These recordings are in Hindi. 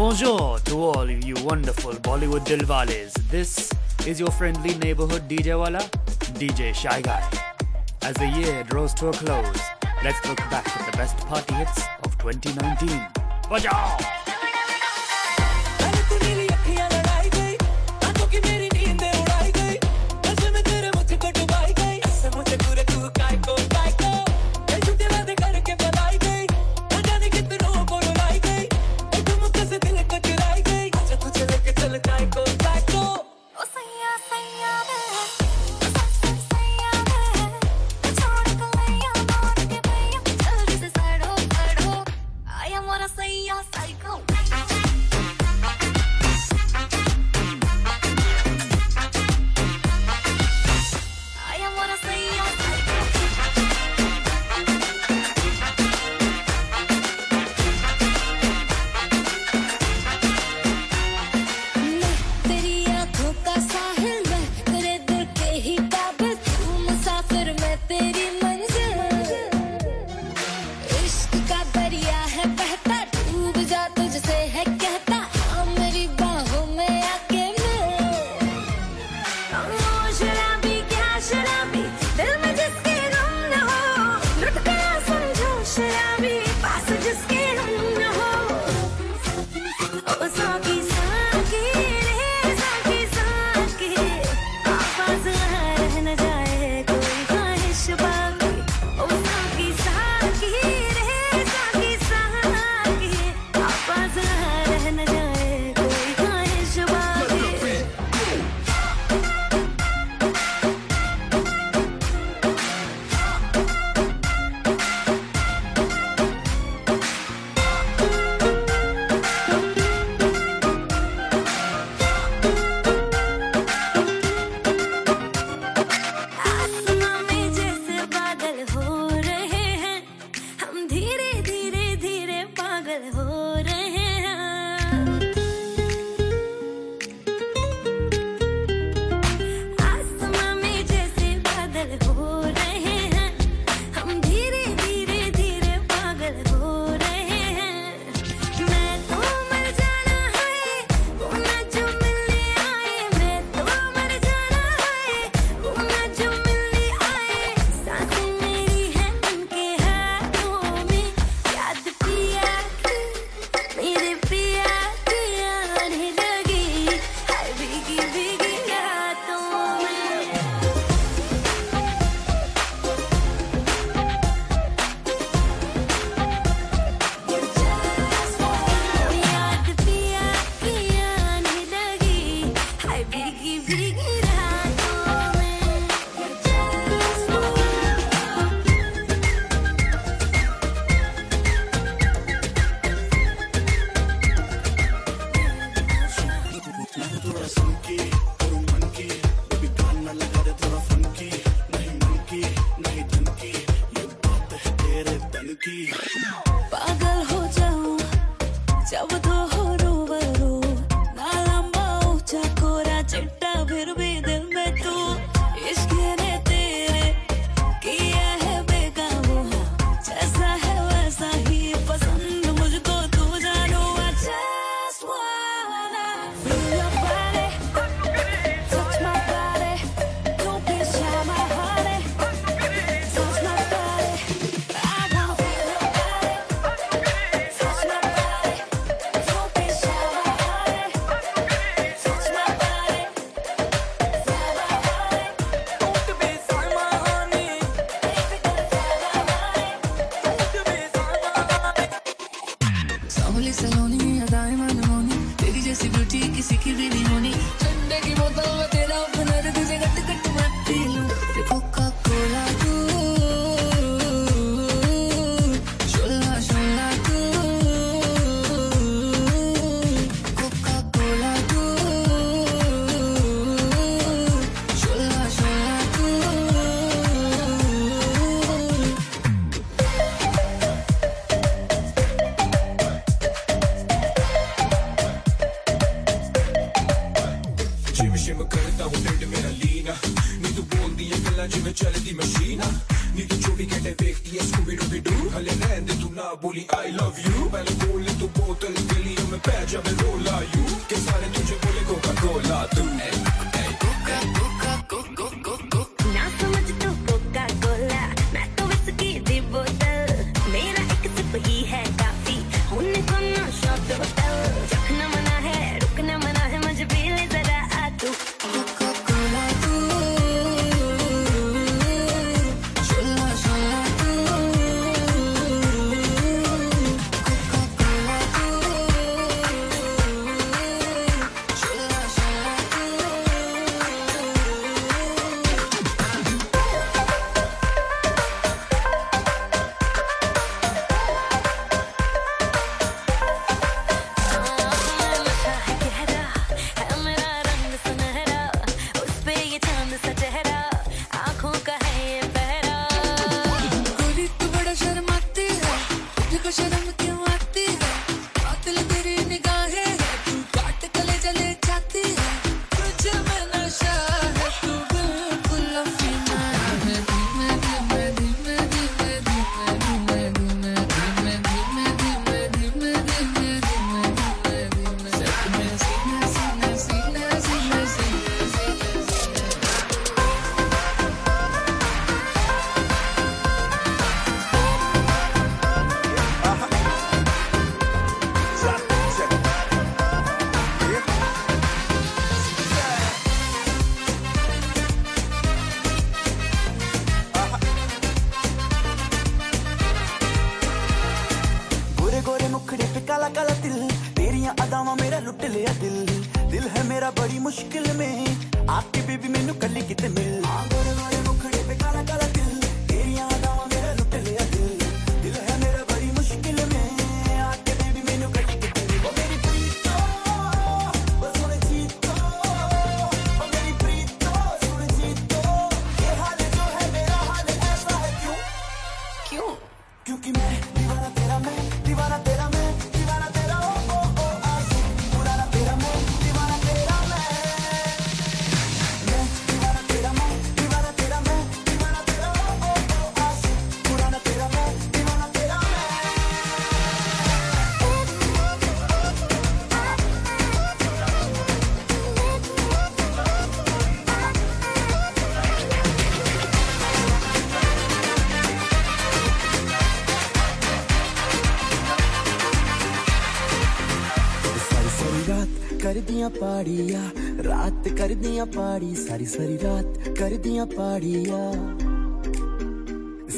Bonjour to all of you wonderful Bollywood Dilwales. This is your friendly neighborhood DJ Wala, DJ Shy Guy. As the year draws to a close, let's look back at the best party hits of 2019. Bajao! ਕਰਦੀਆਂ ਪਾੜੀ, ਸਾਰੀ ਸਾਰੀ ਰਾਤ ਕਰਦੀਆਂ ਪਾੜੀਆ।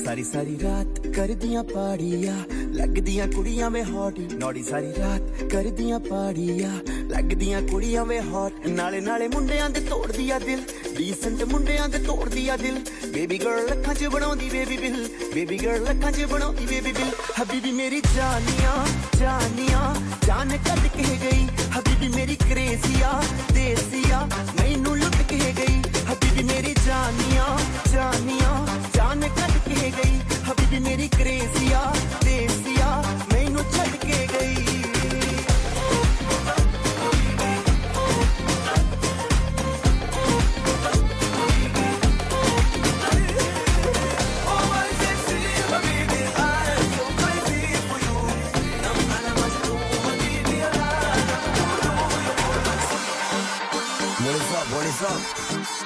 ਸਾਰੀ ਸਾਰੀ ਰਾਤ ਕਰਦੀਆਂ ਪਾੜੀਆ। ਲੱਗਦੀਆਂ ਕੁੜੀਆਂ ਵੇ ਹੌਟ ਨੌੜੀ ਸਾਰੀ ਰਾਤ ਕਰਦੀਆਂ ਪਾੜੀਆ। ਲੱਗਦੀਆਂ ਕੁੜੀਆਂ ਵੇ ਹੌਟ ਨਾਲੇ ਨਾਲੇ ਮੁੰਡਿਆਂ ਦੇ ਤੋੜਦੀ ਆ ਦਿਲ। ਡੀਸੈਂਟ ਮੁੰਡਿਆਂ ਦੇ ਤੋੜਦੀ ਆ ਦਿਲ। ਬੇਬੀ ਗਰਲ ਲੱਖਾਂ 'ਚ ਬਣਾਉਂਦੀ ਬੇਬੀ ਬਿਲ ਬੇਬੀ ਗਰਲ ਲੱਖਾਂ 'ਚ ਬਣਾਉਂਦੀ ਬੇਬੀ ਬਿਲ ਹਬੀਬੀ ਮੇਰੀ ਜਾਨੀਆਂ ਜਾਨੀਆਂ। ਜਾਨ ਕੱਢ ਕੇ ਗਈ। ਹਬੀਬੀ ਮੇਰੀ ਕਰੇਜ਼ੀਆ ਦੇਸੀਆ ਮੈਨੂੰ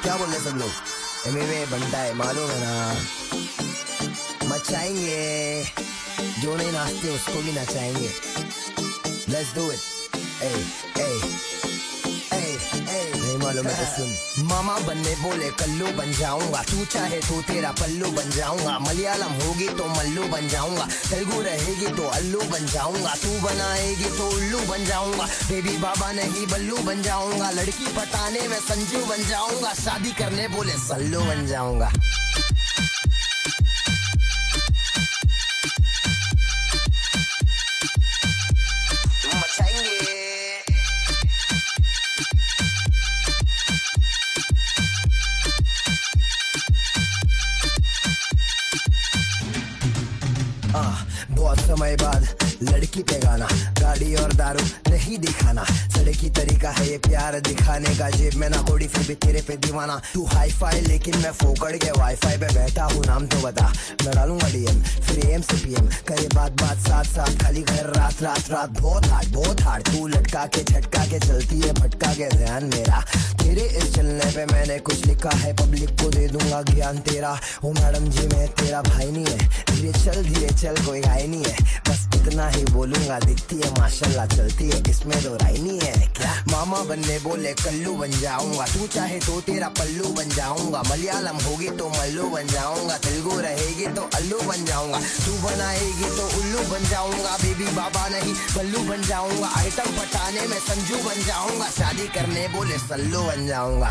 क्या बोल रहे सब लोग? एम एम बनता है, मालूम है ना? मचाएँगे। जो नहीं नाचते, उसको भी नचाएँगे। Let's do it A A वालों में तो सुन। मामा बनने बोले, कल्लू बन जाऊँगा। तू चाहे तो तेरा पल्लू बन जाऊँगा। मलयालम होगी तो मल्लू बन जाऊँगा। तेलुगु रहेगी तो अल्लू बन जाऊँगा। तू बनाएगी तो उल्लू बन जाऊँगा। बेबी बाबा नहीं, बल्लू बन जाऊँगा। लड़की पटाने में संजू बन जाऊँगा। शादी करने बोले, सल्लू बन जाऊँगा। नहीं दिखाना सड़की प्यार दिखाने का जेब में ना कोड़ी, फिर भी तेरे पे दीवाना। तू हाई फाई लेकिन मैं फोकड़ के वाईफाई पे बैठा हूँ, नाम तो बता। मैं डालूँगा डीएम फिर एम से पीएम करे बात बात साथ साथ, खाली घर, रात रात रात। बहुत हार्ड बहुत हार्ड तू लटका के, झटका के, चलती है, भटका के, ध्यान मेरा। तेरे इस चलने पे मैंने कुछ लिखा है पब्लिक को दे दूँगा ज्ञान तेरा। ओ मैडम जी, मैं तेरा भाई नहीं है। धीरे चल धीरे चल, कोई गाय नहीं है। बस इतना ही बोलूँगा, दिखती है, माशाल्लाह चलती है, इसमें तो राय नहीं है। क्या? मामा बनने बोले, कल्लू बन जाऊँगा। तू चाहे तो तेरा पल्लू बन जाऊँगा। मलयालम होगी तो मल्लू बन जाऊँगा। तेलुगु रहेगी तो अल्लू बन जाऊँगा। तू बनाएगी तो उल्लू बन जाऊँगा। बेबी बाबा नहीं, बल्लू बन जाऊँगा। आइटम पटाने में संजू बन जाऊँगा। शादी करने बोले, सल्लू बन जाऊँगा।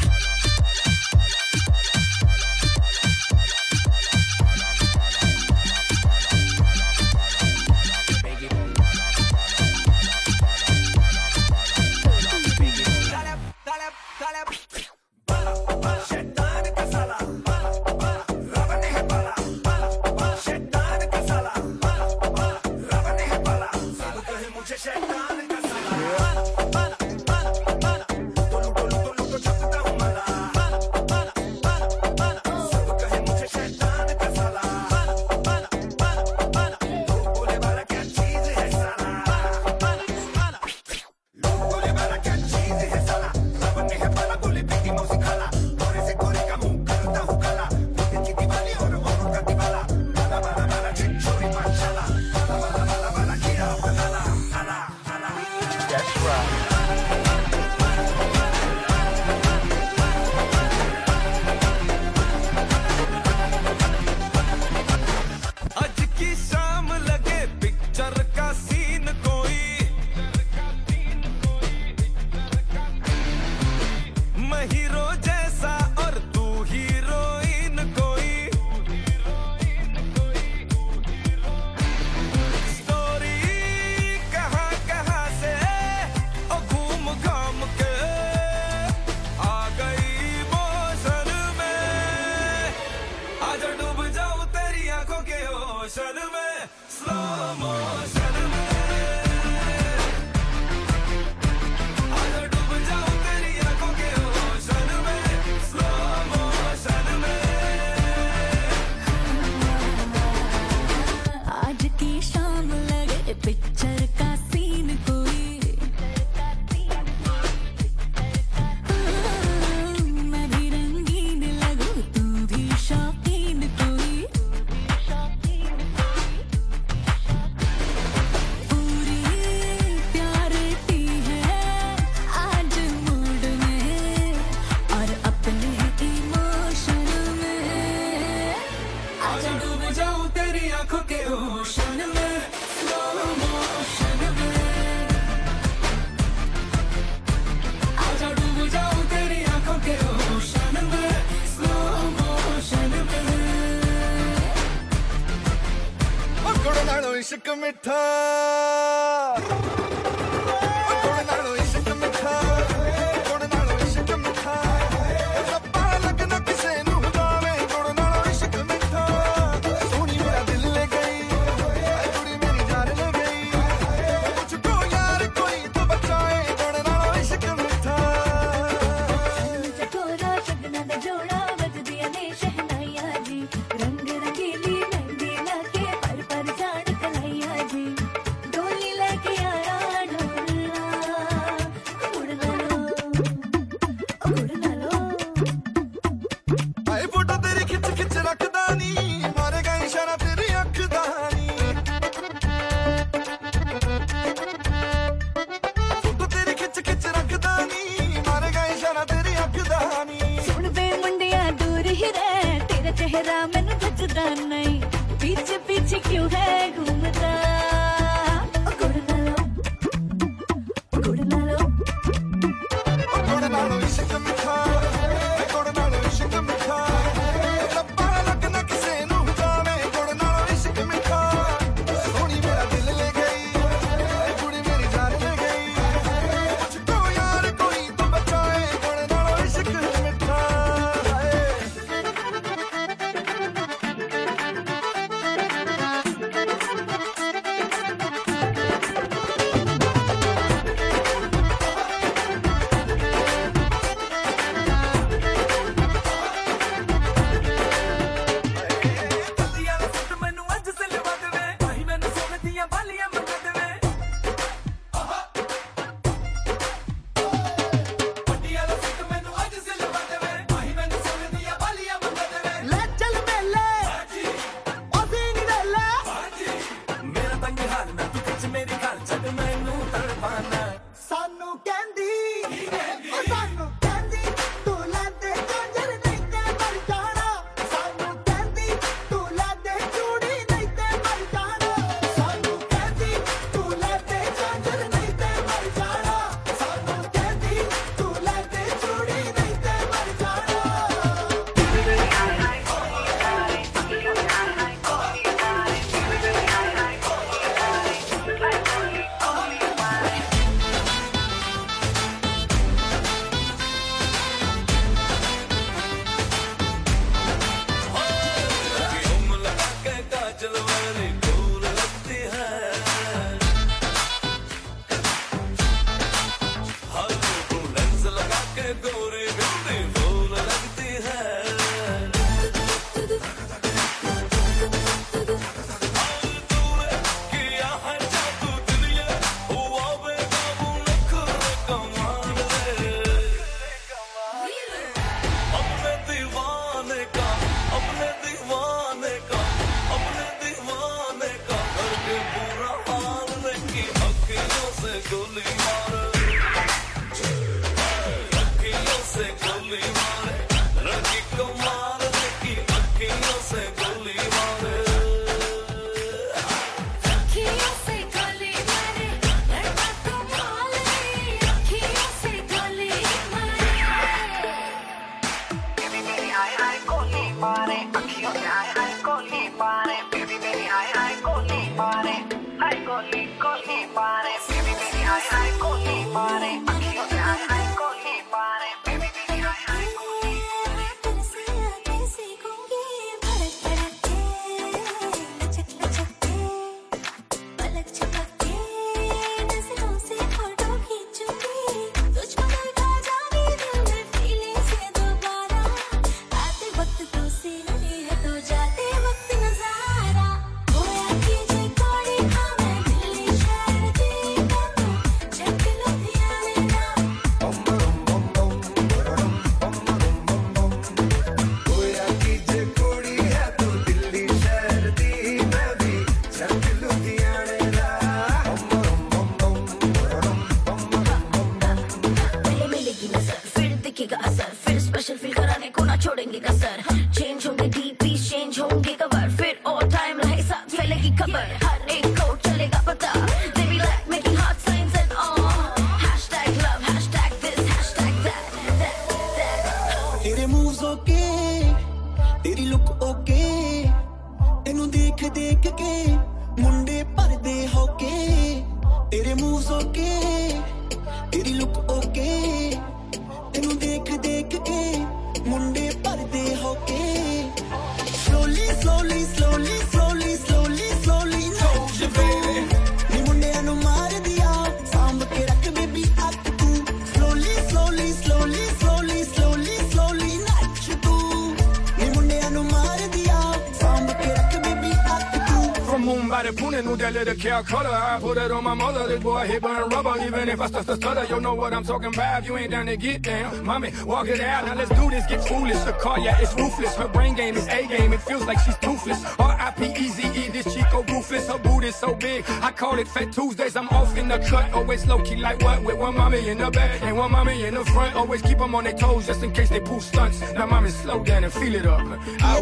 talking about if you ain't down to get down. Mommy, walk it out. Now let's do this. Get foolish. Her car, yeah, it's ruthless. Her brain game is A game. It feels like she's toothless. R-I-P-E-Z-E, this Chico ruthless. Her boot is so big. I call it Fat Tuesdays. I'm off in the cut. Always low key like what? With one mommy in the back and one mommy in the front. Always keep them on their toes just in case they pull stunts. Now mommy, slow down and feel it up. I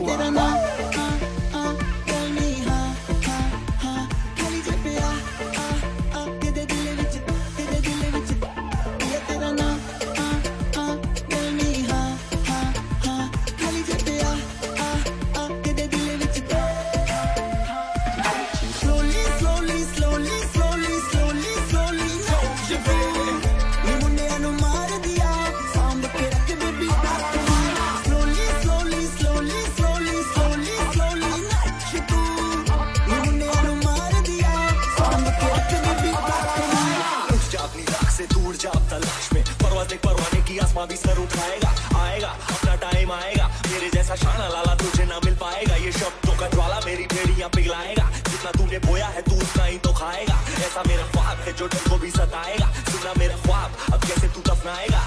जहाँ भी सर उठाएगा, आएगा, अपना टाइम आएगा। मेरे जैसा शाना लाला तुझे ना मिल पाएगा। ये शब्दों का ज्वाला मेरी भेड़िया पिघलाएगा। जितना तूने बोया है तू उतना ही तो खाएगा। ऐसा मेरा ख्वाब है जो तुमको भी सताएगा। सुना मेरा ख्वाब, अब कैसे तू दफनाएगा?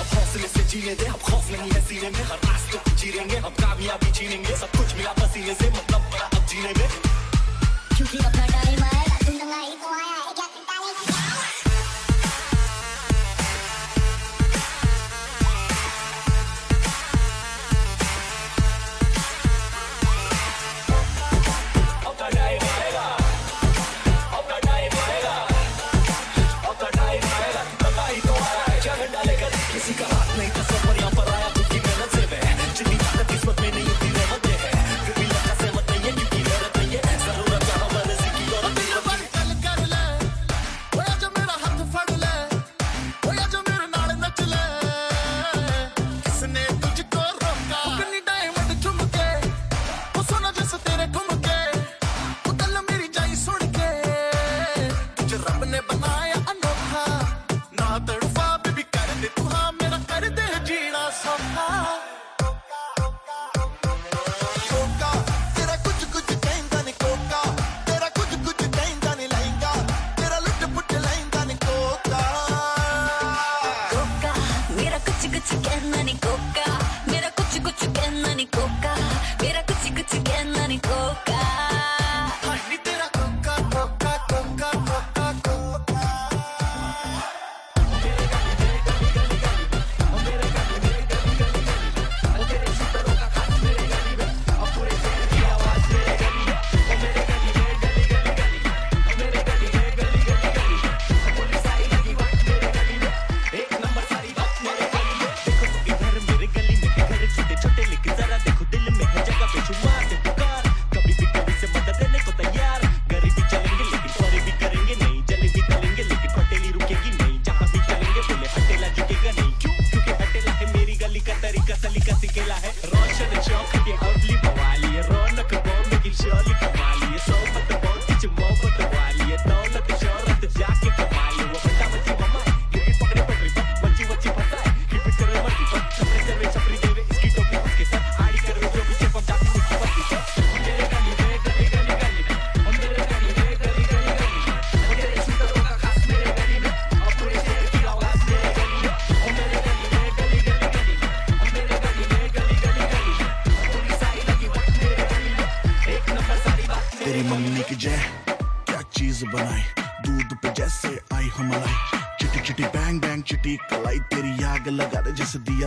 अब हौसले से जीने दे, अब खौफ नहीं है सीने में। हर रास्ते पे चीरेंगे अब कामयाबी छीनेंगे सब कुछ मिला पसीने से मतलब बड़ा अब जीने में। क्योंकि अपना टाइम आएगा तुम दंगा तो आया है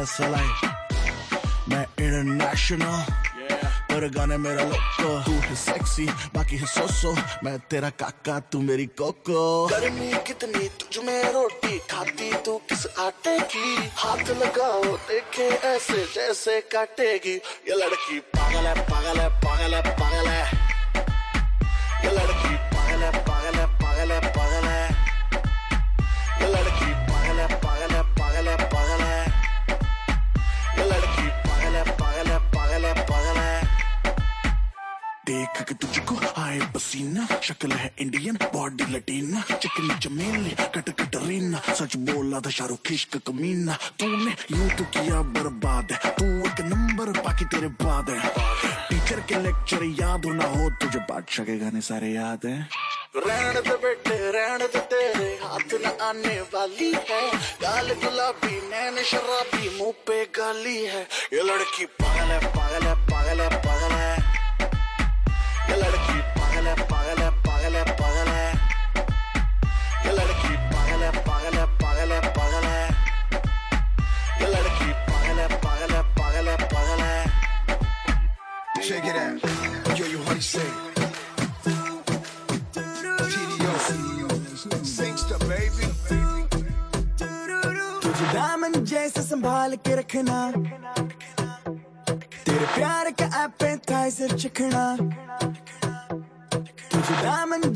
दे जैसे दिया सलाई मैं इंटरनेशनल पर गाने मेरा लोको तू है सेक्सी बाकी है सोसो मैं तेरा काका, तू मेरी कोको गर्मी कितनी, तुझ में रोटी खाती, तू किस आटे की? हाथ लगाओ, देखे ऐसे जैसे काटेगी. ये लड़की पागल है पागल है पागल है पागल है. ये लड़की पागल है पागल देख के तुझको आए पसीना। शक्ल है इंडियन बॉडी लटीना। चिकनी चमेली, कट कटरीना सच बोला था शाहरुख, इश्क कमीना। तूने यूँ तो किया बर्बाद। है तू एक नंबर, बाकी तेरे बाद है। टीचर के लेक्चर याद होना हो तुझे। बादशाह के गाने सारे याद हैं। रहने दे बेटे, रहने दे तेरे। हाथ न आने वाली है। गाल गुलाबी, नैन शराबी, मुँह पे गाली है। ये लड़की पागल है पागल है पागल है पागल है। पागल है है रखना। तेरे प्यार का चखना। तुझे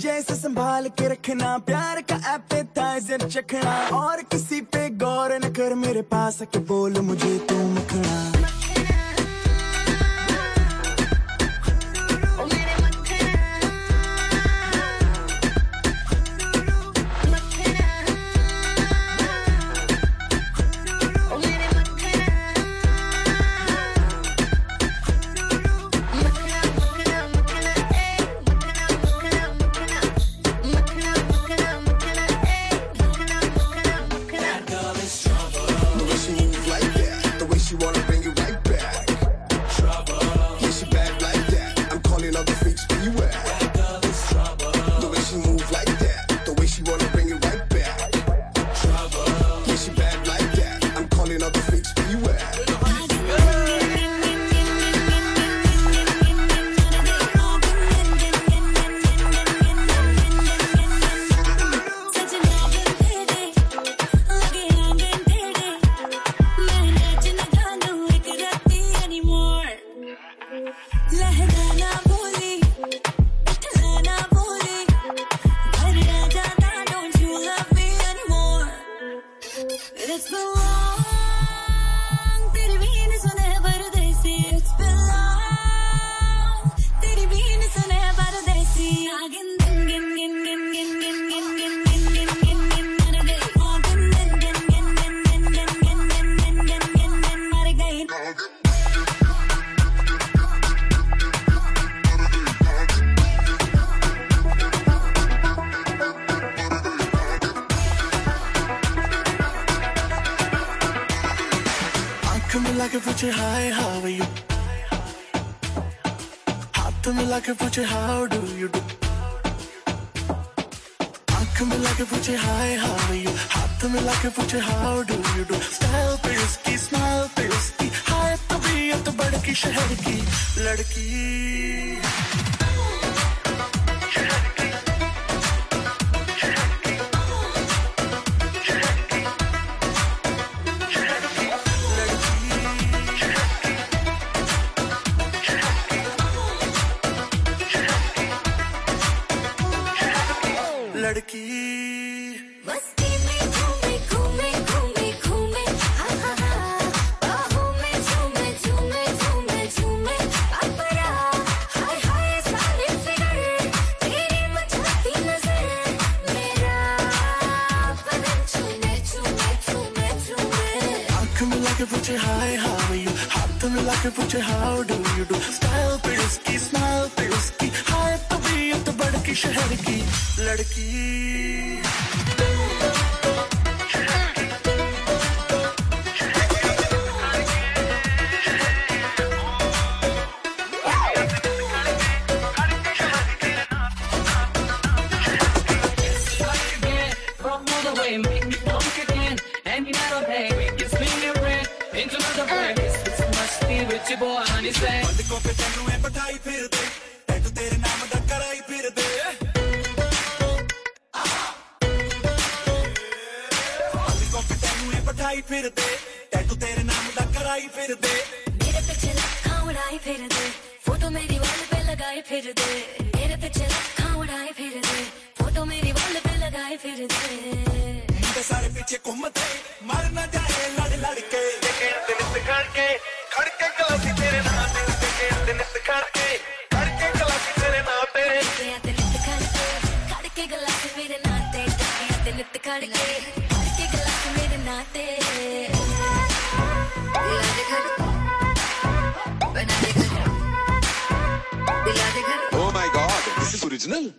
जैसे संभाल के रखना, प्यार का एपेटाइजर चखना, और किसी पे गौर न कर मेरे पास बोल मुझे तू मखना। Oh my god, this is original.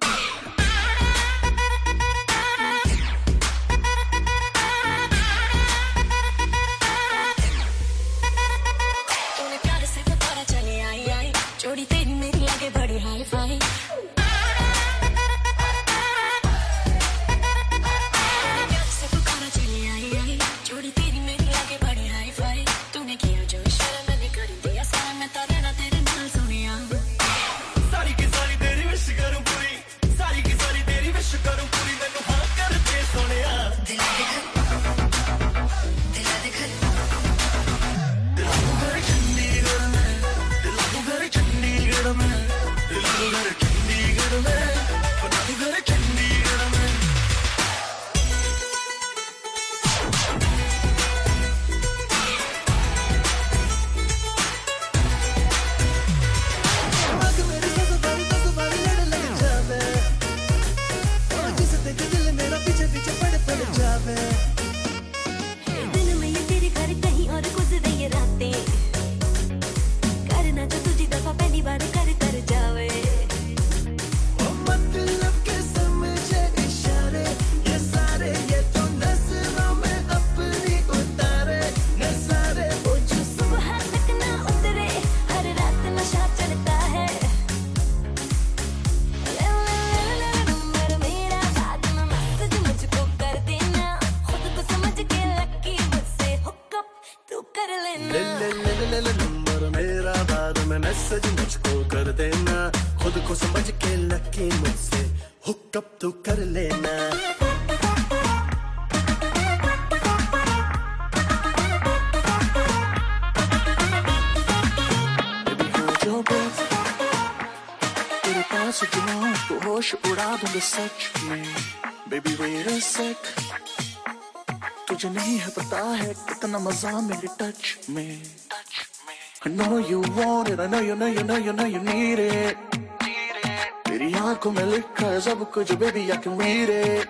I'm in touch me. Touch me. I know you want it, I know you know you know you know you need it. Need it. तेरी आंखों में लिखा है सब कुछ baby A can read it.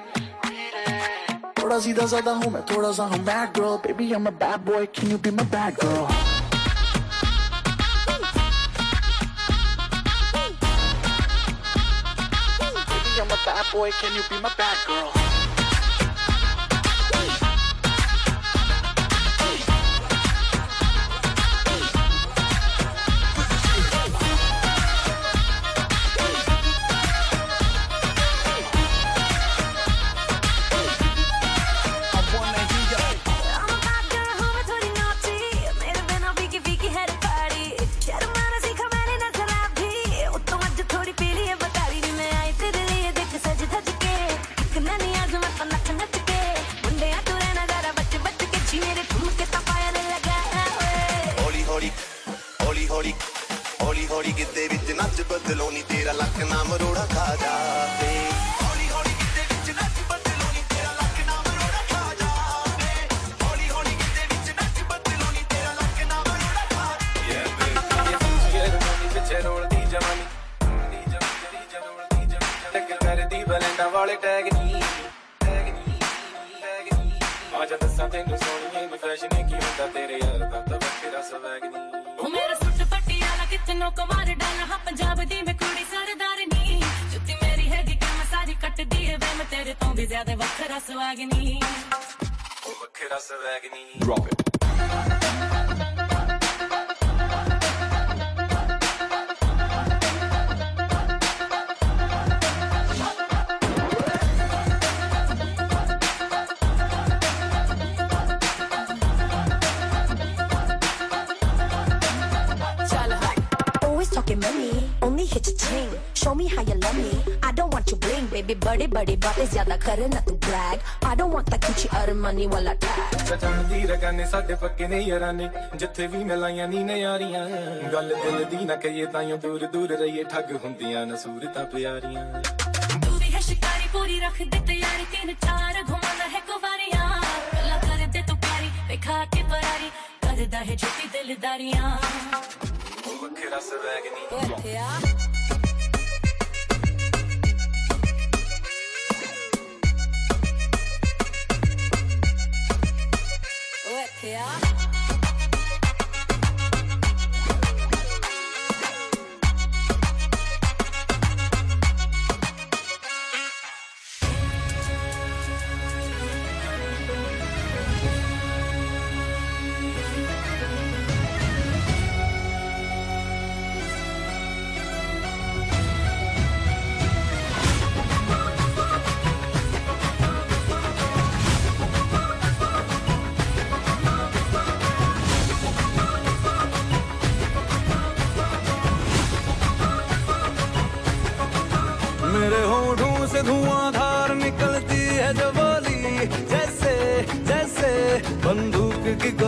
थोड़ा सीधा ज्यादा हूँ मैं थोड़ा सा हूँ bad girl baby I am a bad boy can you be my bad girl boy, can you be my bad girl? Show me how you love me. I don't want your bling, baby. बड़े बड़े बातें ज़्यादा करे ना तू brag. I don't want that Gucci or money वाला tag. सजान दी रगाने साडे पक्के ने याराने जिथे भी मिलाइयाँ नी ने यारियाँ गल दिल दी ना कहिए ताइयों दूर दूर रहिए ठग हुंदियाँ ना सूरतां प्यारियाँ तू भी है शिकारी पूरी रख दे तैयारी तीन चार घुमाना है कुवारियाँ गल्ला कर दे तू प्यारी बेखा के परारी करदा है झूठी दिलदारियाँ ਵੱਖਰਾ ਸਵੈਗ ਨਹੀਂ Yeah. go.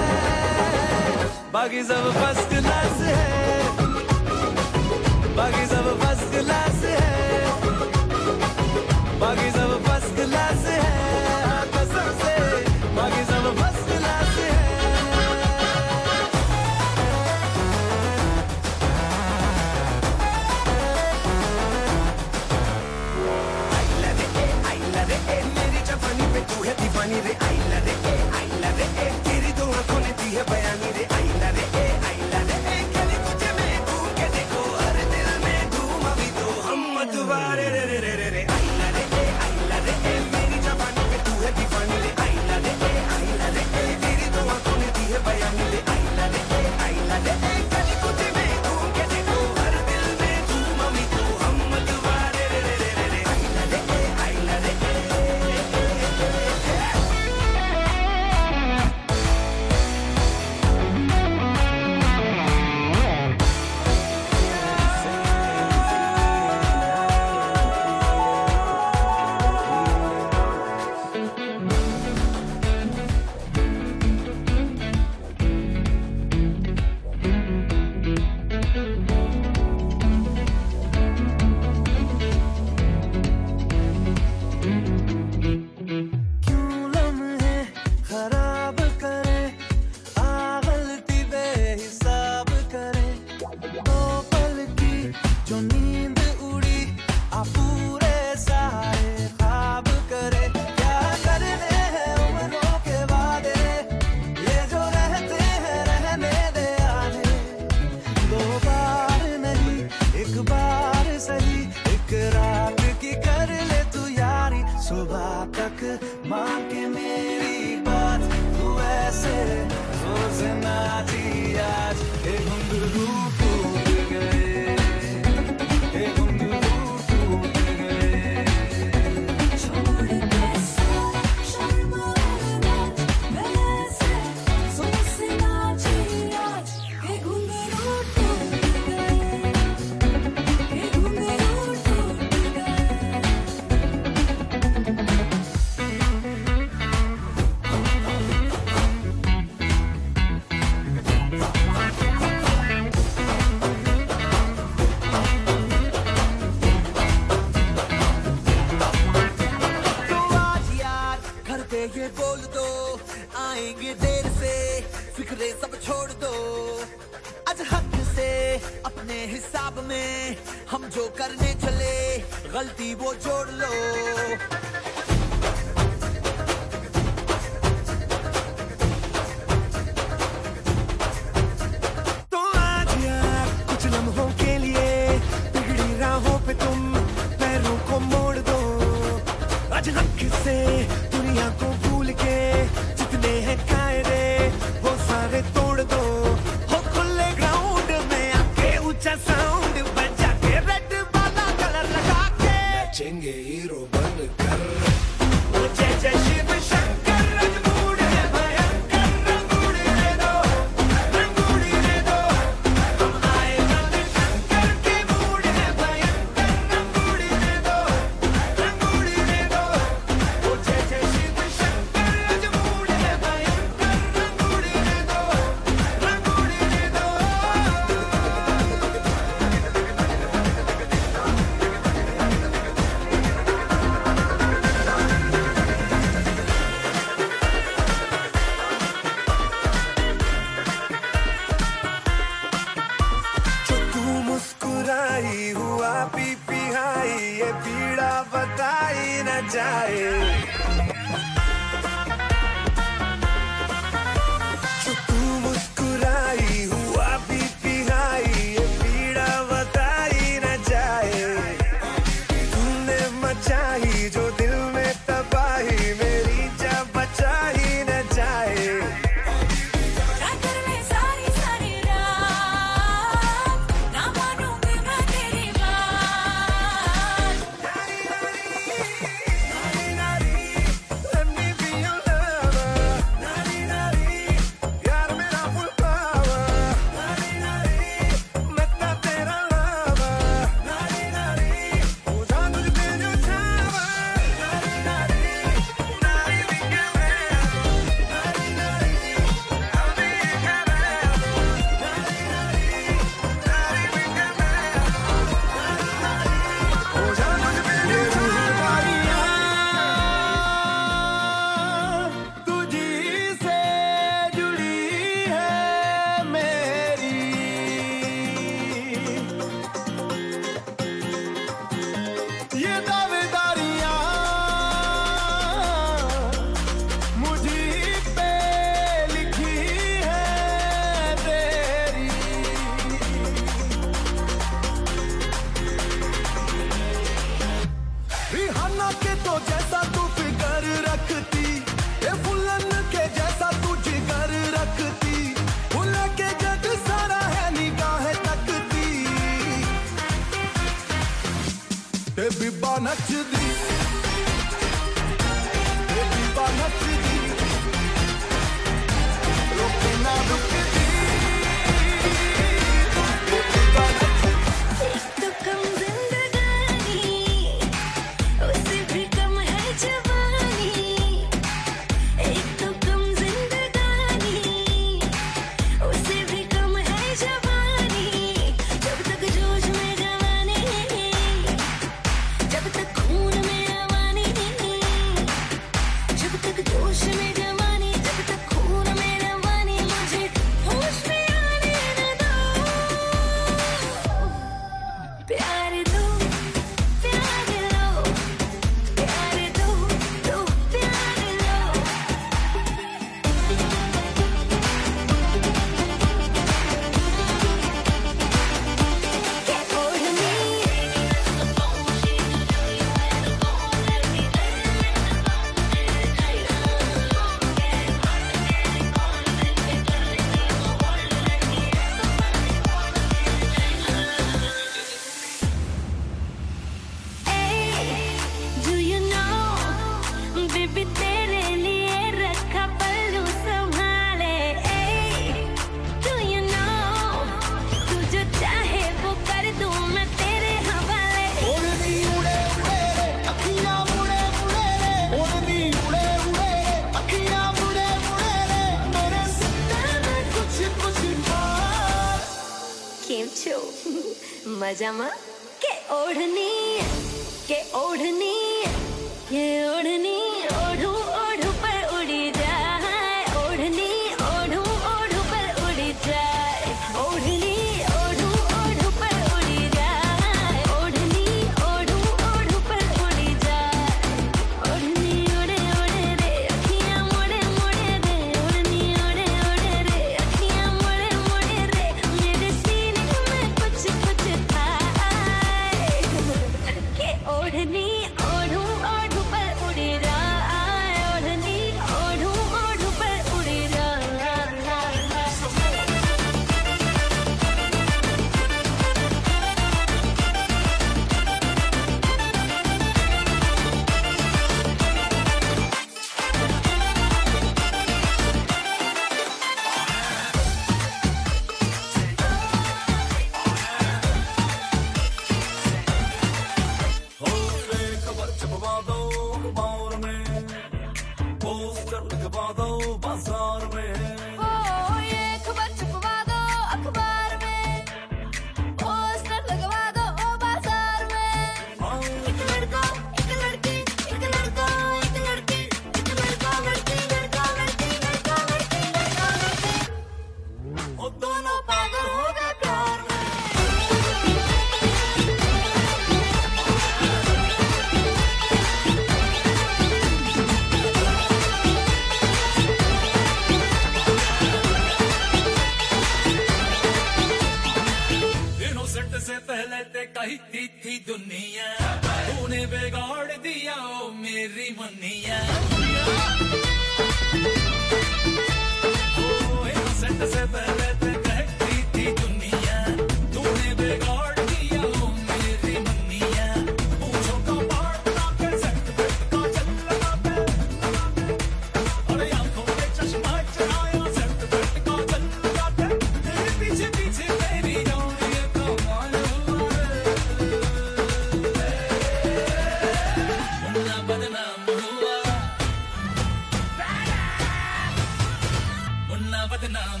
बदनाम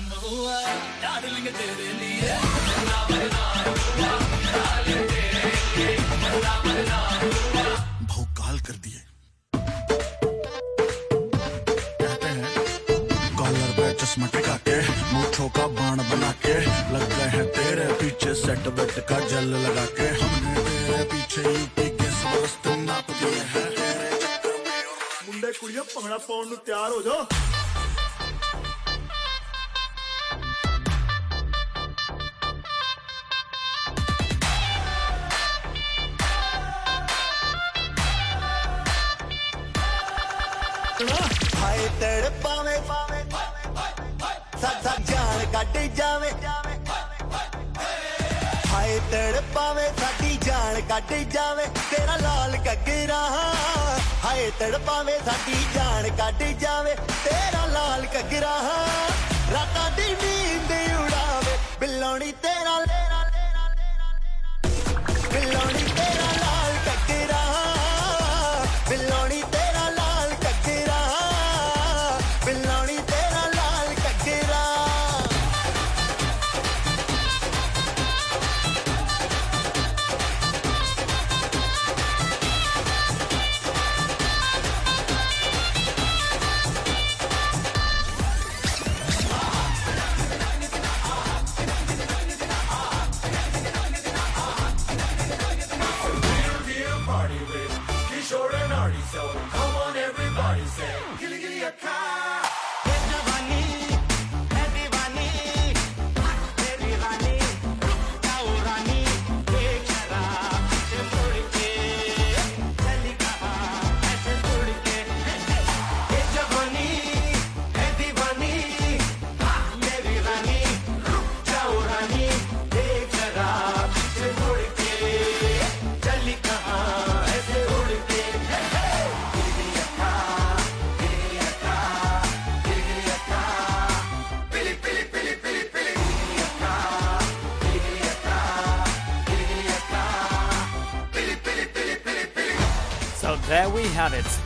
तेरे तेरे कर दिए। कहते हैं, कॉलर पे चश्मा टिका के मूछों का बाण बना के लग गए हैं तेरे पीछे सेट बेट का जल लगा के हमने तेरे पीछे यूपी ਭੰਗੜਾ ਪਾਉਣ ਨੂੰ ਤਿਆਰ ਹੋ ਜਾਓ ਕੱਢ ਜਾਵੇ ਤੇਰਾ ਲਾਲ ਕੱਗਰਾ ਹਾਏ ਤੜ ਪਾਵੇਂ ਸਾਡੀ ਜਾਨ ਕੱਢ ਜਾਵੇ ਤੇਰਾ ਲਾਲ ਕੱਗਰਾ ਰਾਤਾਂ ਦੀ ਨੀਂਦ ਉਡਾਵੇ ਬਿੱਲੋਣੀ ਤੇਰਾ ਬਿੱਲੋਣੀ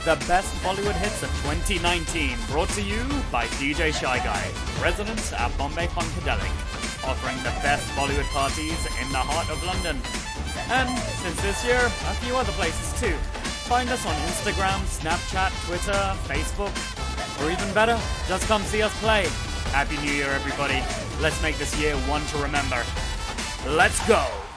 the best Bollywood hits of 2019, brought to you by DJ Shy Guy, resident at Bombay Funkadelic, offering the best Bollywood parties in the heart of London. And since this year, a few other places too. Find us on Instagram, Snapchat, Twitter, Facebook, or even better, just come see us play. Happy New Year, everybody. Let's make this year one to remember. Let's go!